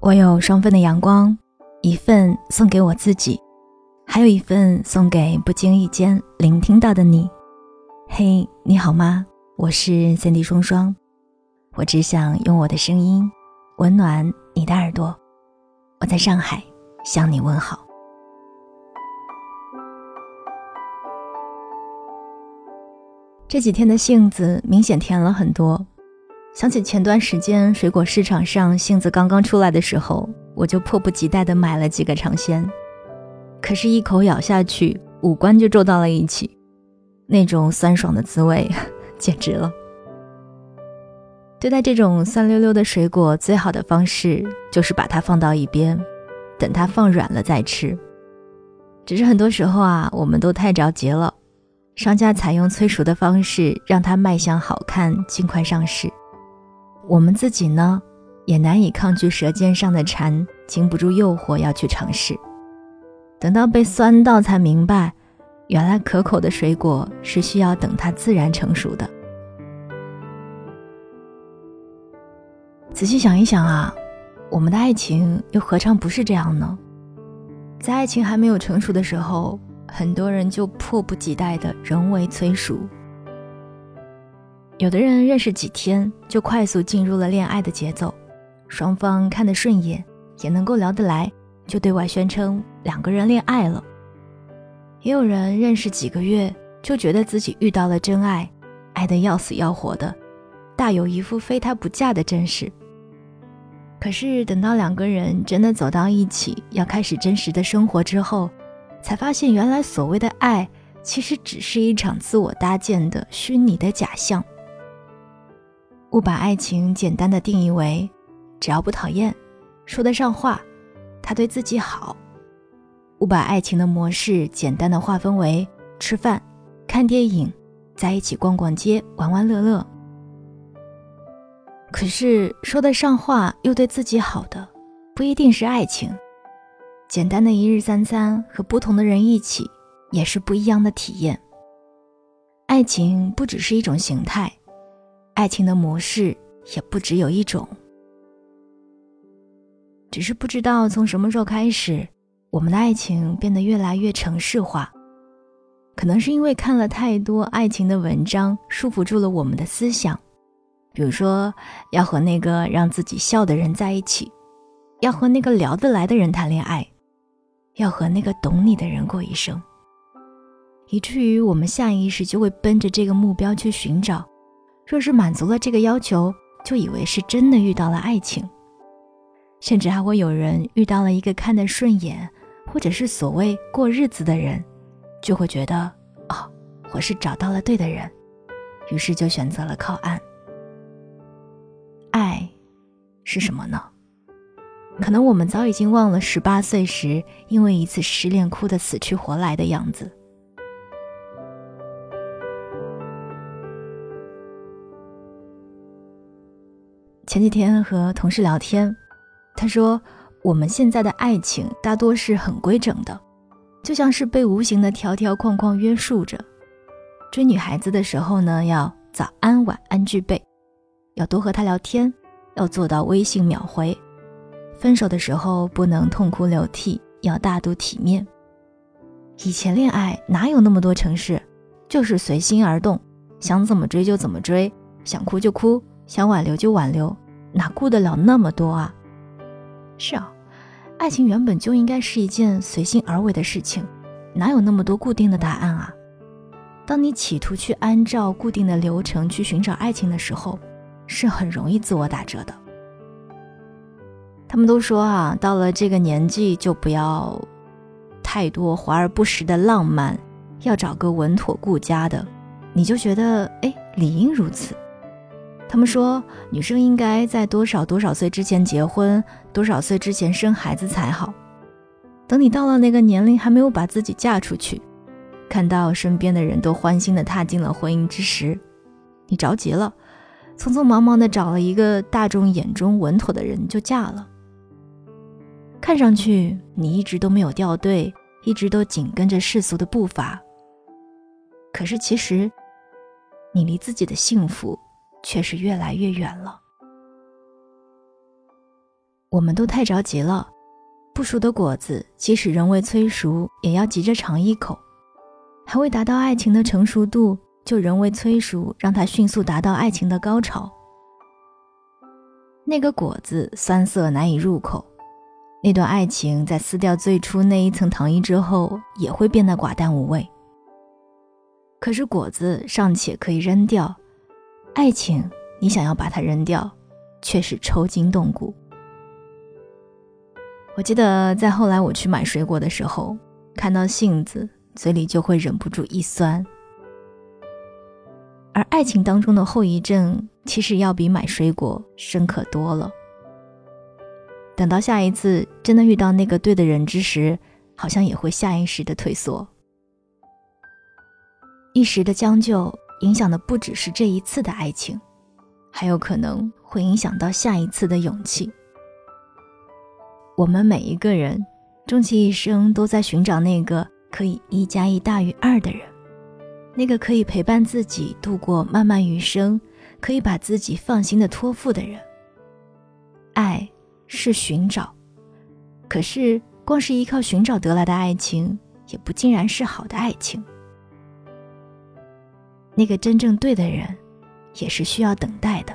我有双份的阳光，一份送给我自己，还有一份送给不经意间聆听到的你。嘿，你好吗？我是三 D 双双，我只想用我的声音温暖你的耳朵。我在上海向你问好。这几天的性子明显甜了很多。想起前段时间水果市场上杏子刚刚出来的时候，我就迫不及待地买了几个尝鲜。可是，一口咬下去，五官就皱到了一起，那种酸爽的滋味，简直了。对待这种酸溜溜的水果，最好的方式就是把它放到一边，等它放软了再吃。只是很多时候啊，我们都太着急了，商家采用催熟的方式，让它卖相好看，尽快上市。我们自己呢，也难以抗拒舌尖上的馋，经不住诱惑要去尝试。等到被酸到，才明白，原来可口的水果是需要等它自然成熟的。仔细想一想啊，我们的爱情又何尝不是这样呢？在爱情还没有成熟的时候，很多人就迫不及待的人为催熟。有的人认识几天就快速进入了恋爱的节奏，双方看得顺眼，也能够聊得来，就对外宣称两个人恋爱了。也有人认识几个月就觉得自己遇到了真爱，爱得要死要活的，大有一副非他不嫁的阵势。可是等到两个人真的走到一起，要开始真实的生活之后，才发现原来所谓的爱，其实只是一场自我搭建的虚拟的假象。误把爱情简单的定义为，只要不讨厌，说得上话，他对自己好；误把爱情的模式简单的划分为吃饭、看电影，在一起逛逛街、玩玩乐乐。可是说得上话又对自己好的，不一定是爱情。简单的一日三餐和不同的人一起，也是不一样的体验。爱情不只是一种形态。爱情的模式也不只有一种，只是不知道从什么时候开始，我们的爱情变得越来越城市化。可能是因为看了太多爱情的文章，束缚住了我们的思想。比如说，要和那个让自己笑的人在一起，要和那个聊得来的人谈恋爱，要和那个懂你的人过一生，以至于我们下意识就会奔着这个目标去寻找。若是满足了这个要求，就以为是真的遇到了爱情，甚至还会有人遇到了一个看得顺眼，或者是所谓过日子的人，就会觉得哦，我是找到了对的人，于是就选择了靠岸。爱是什么呢？可能我们早已经忘了十八岁时因为一次失恋哭得死去活来的样子。前几天和同事聊天，他说我们现在的爱情大多是很规整的，就像是被无形的条条框框约束着。追女孩子的时候呢，要早安晚安具备，要多和她聊天，要做到微信秒回。分手的时候不能痛哭流涕，要大度体面。以前恋爱哪有那么多程式，就是随心而动，想怎么追就怎么追，想哭就哭。想挽留就挽留，哪顾得了那么多啊？是啊，爱情原本就应该是一件随心而为的事情，哪有那么多固定的答案啊？当你企图去按照固定的流程去寻找爱情的时候，是很容易自我打折的。他们都说啊，到了这个年纪就不要太多华而不实的浪漫，要找个稳妥顾家的。你就觉得，哎，理应如此。他们说，女生应该在多少多少岁之前结婚，多少岁之前生孩子才好。等你到了那个年龄，还没有把自己嫁出去，看到身边的人都欢欣的踏进了婚姻之时，你着急了，匆匆忙忙的找了一个大众眼中稳妥的人就嫁了。看上去你一直都没有掉队，一直都紧跟着世俗的步伐。可是其实，你离自己的幸福。却是越来越远了。我们都太着急了，不熟的果子即使仍未催熟，也要急着尝一口；还未达到爱情的成熟度，就仍未催熟，让它迅速达到爱情的高潮。那个果子酸涩难以入口，那段爱情在撕掉最初那一层糖衣之后，也会变得寡淡无味。可是果子尚且可以扔掉，爱情你想要把它扔掉，却是抽筋动骨。我记得在后来我去买水果的时候，看到杏子，嘴里就会忍不住一酸。而爱情当中的后遗症，其实要比买水果深刻多了。等到下一次真的遇到那个对的人之时，好像也会下意识的退缩。一时的将就，影响的不只是这一次的爱情，还有可能会影响到下一次的勇气。我们每一个人，终其一生都在寻找那个可以一加一大于二的人，那个可以陪伴自己度过漫漫余生，可以把自己放心的托付的人。爱是寻找，可是光是依靠寻找得来的爱情，也不尽然是好的爱情。那个真正对的人，也是需要等待的。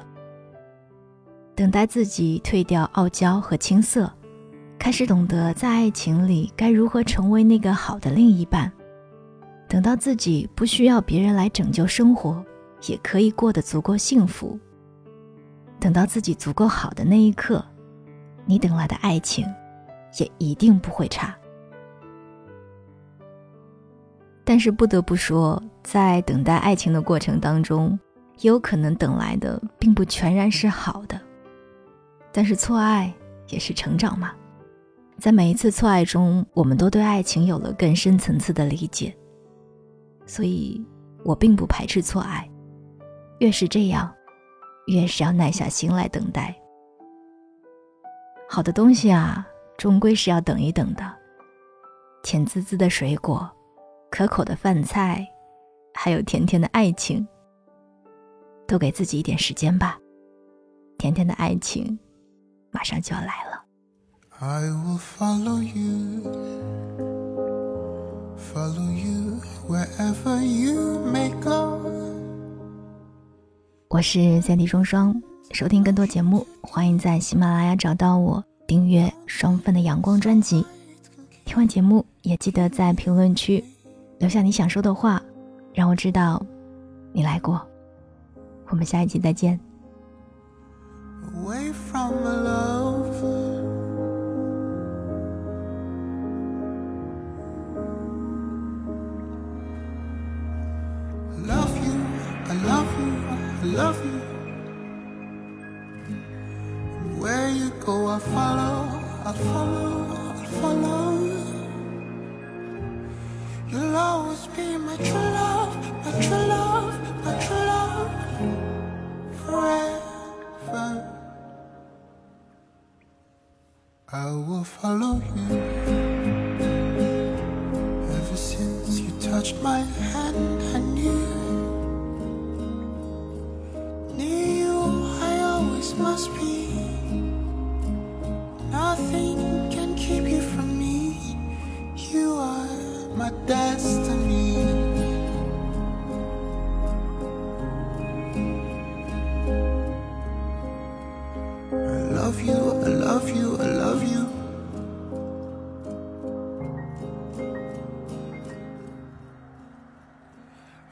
等待自己退掉傲娇和青涩，开始懂得在爱情里该如何成为那个好的另一半。等到自己不需要别人来拯救生活，也可以过得足够幸福。等到自己足够好的那一刻，你等来的爱情，也一定不会差。但是不得不说，在等待爱情的过程当中，也有可能等来的并不全然是好的。但是错爱也是成长嘛，在每一次错爱中，我们都对爱情有了更深层次的理解。所以，我并不排斥错爱，越是这样，越是要耐下心来等待。好的东西啊，终归是要等一等的。甜滋滋的水果。可口的饭菜，还有甜甜的爱情，多给自己一点时间吧。甜甜的爱情，马上就要来了。follow you，wherever you may go 我是三 D 双双，收听更多节目，欢迎在喜马拉雅找到我，订阅双份的阳光专辑。听完节目，也记得在评论区。留下你想说的话，让我知道你来过。我们下一集再见。You'll always be my true love, my true love, my true love forever. I will follow you. Ever since you touched my hand,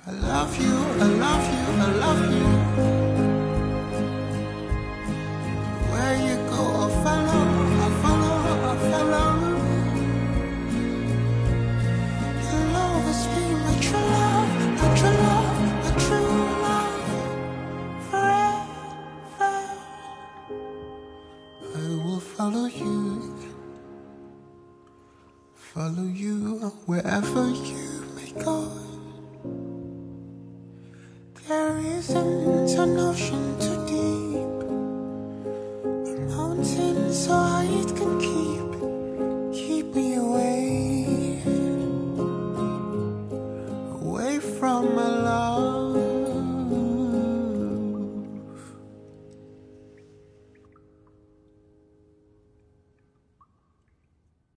I love you, I love you, I love you. Where you go, I'll follow, I'll follow, I'll follow. My true love, my true love, my true love forever. I will follow you, follow you wherever you may go. Inside.